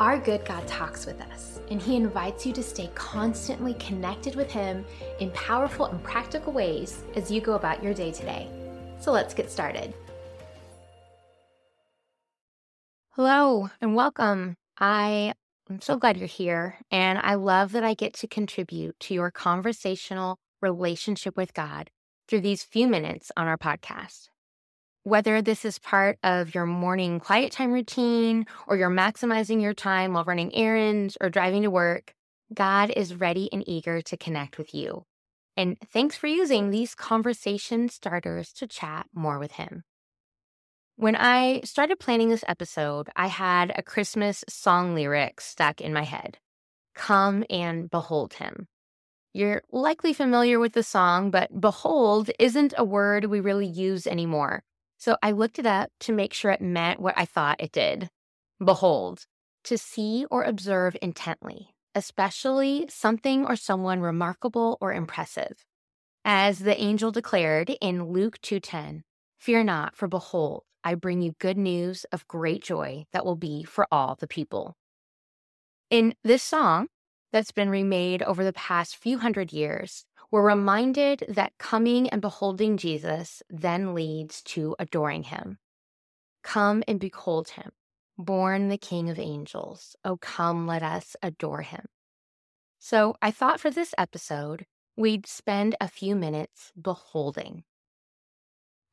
Our good God talks with us, and He invites you to stay constantly connected with Him in powerful and practical ways as you go about your day today. So let's get started. Hello and welcome. I am so glad you're here, and I love that I get to contribute to your conversational relationship with God through these few minutes on our podcast. Whether this is part of your morning quiet time routine or you're maximizing your time while running errands or driving to work, God is ready and eager to connect with you. And thanks for using these conversation starters to chat more with Him. When I started planning this episode, I had a Christmas song lyric stuck in my head Come and behold Him. You're likely familiar with the song, but behold isn't a word we really use anymore. So I looked it up to make sure it meant what I thought it did. Behold, to see or observe intently, especially something or someone remarkable or impressive. As the angel declared in Luke 2:10, "Fear not, for behold, I bring you good news of great joy that will be for all the people." In this song that's been remade over the past few hundred years, we're reminded that coming and beholding Jesus then leads to adoring him. Come and behold him, born the King of angels. Oh, come, let us adore him. So I thought for this episode, we'd spend a few minutes beholding.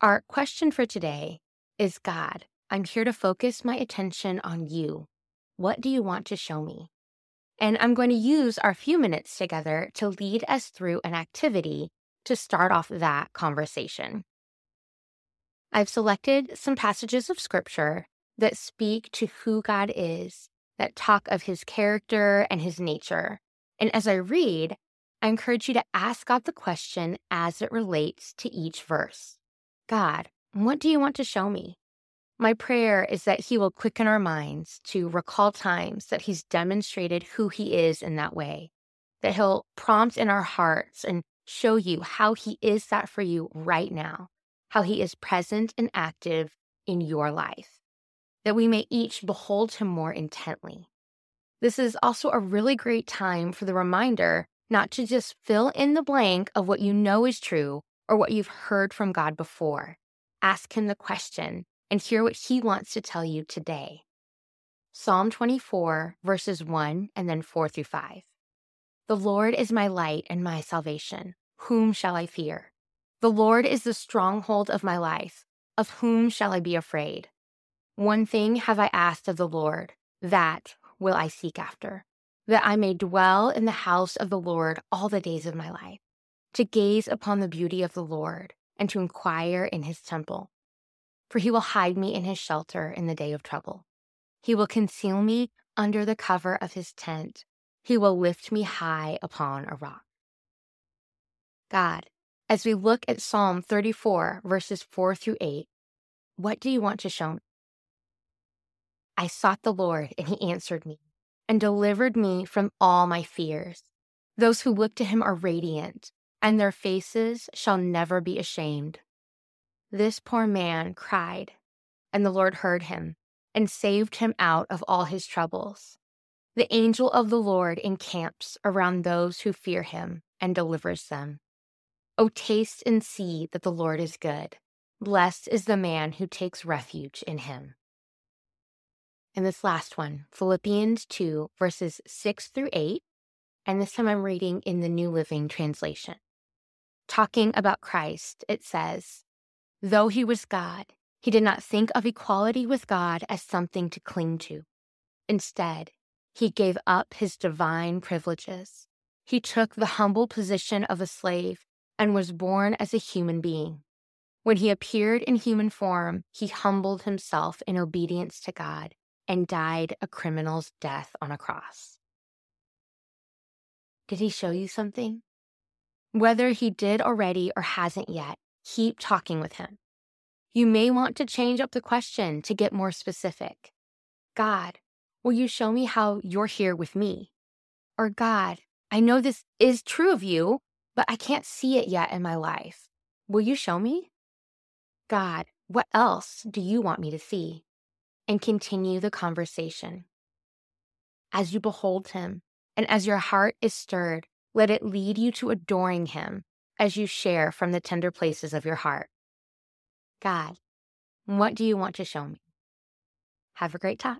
Our question for today is God, I'm here to focus my attention on you. What do you want to show me? And I'm going to use our few minutes together to lead us through an activity to start off that conversation. I've selected some passages of scripture that speak to who God is, that talk of his character and his nature. And as I read, I encourage you to ask God the question as it relates to each verse God, what do you want to show me? My prayer is that He will quicken our minds to recall times that He's demonstrated who He is in that way, that He'll prompt in our hearts and show you how He is that for you right now, how He is present and active in your life, that we may each behold Him more intently. This is also a really great time for the reminder not to just fill in the blank of what you know is true or what you've heard from God before. Ask Him the question and hear what he wants to tell you today. Psalm 24, verses 1 and then 4 through 5. The Lord is my light and my salvation. Whom shall I fear? The Lord is the stronghold of my life. Of whom shall I be afraid? One thing have I asked of the Lord, that will I seek after, that I may dwell in the house of the Lord all the days of my life, to gaze upon the beauty of the Lord and to inquire in his temple for he will hide me in his shelter in the day of trouble. He will conceal me under the cover of his tent. He will lift me high upon a rock. God, as we look at Psalm 34, verses 4 through 8, what do you want to show me? I sought the Lord, and he answered me and delivered me from all my fears. Those who look to him are radiant, and their faces shall never be ashamed. This poor man cried, and the Lord heard him and saved him out of all his troubles. The angel of the Lord encamps around those who fear him and delivers them. O taste and see that the Lord is good. Blessed is the man who takes refuge in him. And this last one, Philippians 2, verses 6 through 8. And this time I'm reading in the New Living Translation. Talking about Christ, it says, Though he was God, he did not think of equality with God as something to cling to. Instead, he gave up his divine privileges. He took the humble position of a slave and was born as a human being. When he appeared in human form, he humbled himself in obedience to God and died a criminal's death on a cross. Did he show you something? Whether he did already or hasn't yet, keep talking with him. You may want to change up the question to get more specific. God, will you show me how you're here with me? Or God, I know this is true of you, but I can't see it yet in my life. Will you show me? God, what else do you want me to see? And continue the conversation. As you behold him, and as your heart is stirred, let it lead you to adoring him as you share from the tender places of your heart. God, what do you want to show me? Have a great time.